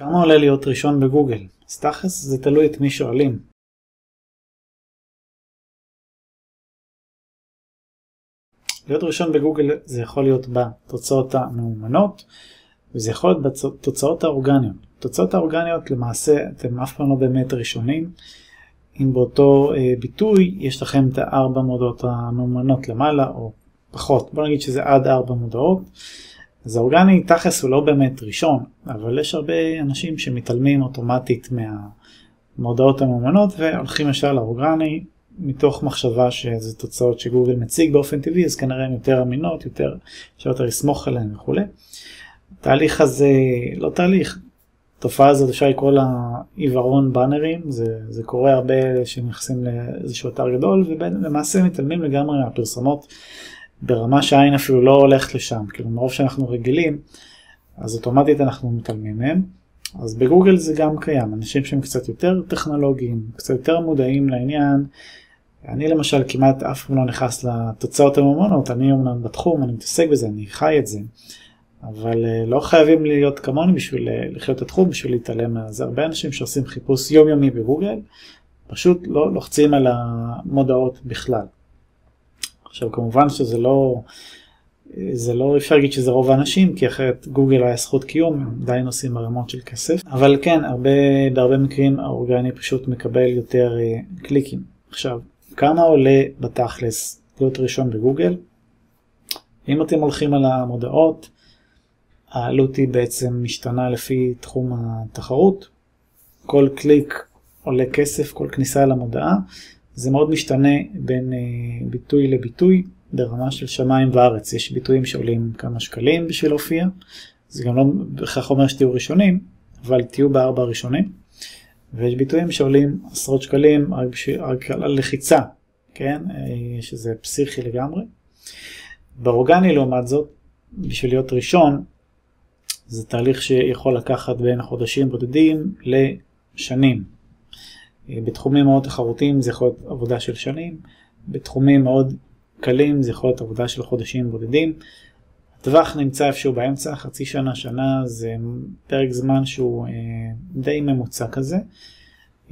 כמה עולה להיות ראשון בגוגל? תכלס זה תלוי את מי שואלים. להיות ראשון בגוגל זה יכול להיות בתוצאות המאומנות וזה יכול להיות בתוצאות האורגניות. תוצאות האורגניות למעשה אתם אף פעם לא באמת ראשונים. אם באותו אה, ביטוי יש לכם את הארבע מודעות המאומנות למעלה או פחות, בוא נגיד שזה עד ארבע מודעות. אז האורגני תכלס הוא לא באמת ראשון, אבל יש הרבה אנשים שמתעלמים אוטומטית מהמודעות המאומנות והולכים ישר לאורגני מתוך מחשבה שזה תוצאות שגוגל מציג באופן טבעי, אז כנראה הן יותר אמינות, יותר, אפשר יותר לסמוך עליהן וכולי. התהליך הזה, לא תהליך, התופעה הזאת אפשר לקרוא לה עיוורון באנרים, זה, זה קורה הרבה שנכנסים לאיזשהו אתר גדול ולמעשה מתעלמים לגמרי מהפרסומות ברמה שהעין אפילו לא הולכת לשם, כאילו מרוב שאנחנו רגילים, אז אוטומטית אנחנו מתעלמים מהם. אז בגוגל זה גם קיים, אנשים שהם קצת יותר טכנולוגיים, קצת יותר מודעים לעניין. אני למשל כמעט אף פעם לא נכנס לתוצאות הממונות, אני אומנם בתחום, אני מתעסק בזה, אני חי את זה, אבל אה, לא חייבים להיות כמוני בשביל אה, לחיות את התחום, בשביל להתעלם מזה. הרבה אנשים שעושים חיפוש יומיומי בגוגל, פשוט לא לוחצים על המודעות בכלל. עכשיו כמובן שזה לא, זה לא אפשר להגיד שזה רוב האנשים, כי אחרת גוגל היה זכות קיום, הם עדיין עושים ערימות של כסף, אבל כן, הרבה, בהרבה מקרים האורגני פשוט מקבל יותר uh, קליקים. עכשיו, כמה עולה בתכלס להיות ראשון בגוגל? אם אתם הולכים על המודעות, העלות היא בעצם משתנה לפי תחום התחרות. כל קליק עולה כסף, כל כניסה למודעה, זה מאוד משתנה בין uh, ביטוי לביטוי ברמה של שמיים וארץ. יש ביטויים שעולים כמה שקלים בשביל להופיע, זה גם לא בהכרח אומר שתהיו ראשונים, אבל תהיו בארבע הראשונים. ויש ביטויים שעולים עשרות שקלים רק, בשביל, הלחיצה, כן? אה, שזה פסיכי לגמרי. באורגני לעומת זאת, בשביל להיות ראשון, זה תהליך שיכול לקחת בין חודשים בודדים לשנים. בתחומים מאוד תחרותיים זה יכול להיות עבודה של שנים, בתחומים מאוד קלים זה יכול להיות עבודה של חודשים בודדים. הטווח נמצא איפשהו באמצע, חצי שנה, שנה, זה פרק זמן שהוא אה, די ממוצע כזה.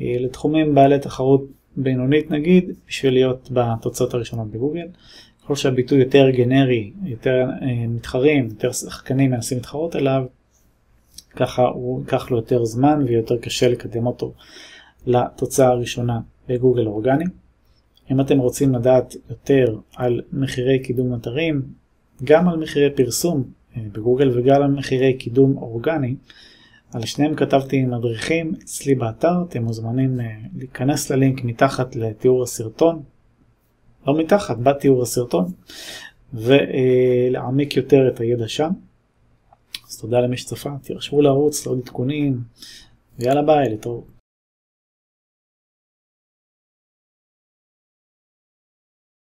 אה, לתחומים בעלי תחרות בינונית נגיד, בשביל להיות בתוצאות הראשונות בגוגל. ככל שהביטוי יותר גנרי, יותר אה, מתחרים, יותר שחקנים מנסים להתחרות עליו, ככה הוא ייקח לו יותר זמן ויותר קשה לקדם אותו לתוצאה הראשונה בגוגל אורגני. אם אתם רוצים לדעת יותר על מחירי קידום אתרים, גם על מחירי פרסום אה, בגוגל וגם על מחירי קידום אורגני, על שניהם כתבתי מדריכים אצלי באתר, אתם מוזמנים אה, להיכנס ללינק מתחת לתיאור הסרטון, לא מתחת, בתיאור הסרטון, ולהעמיק יותר את הידע שם. אז תודה למי שצפה, תירשמו לערוץ לעוד עדכונים, ויאללה ביי, לטוב.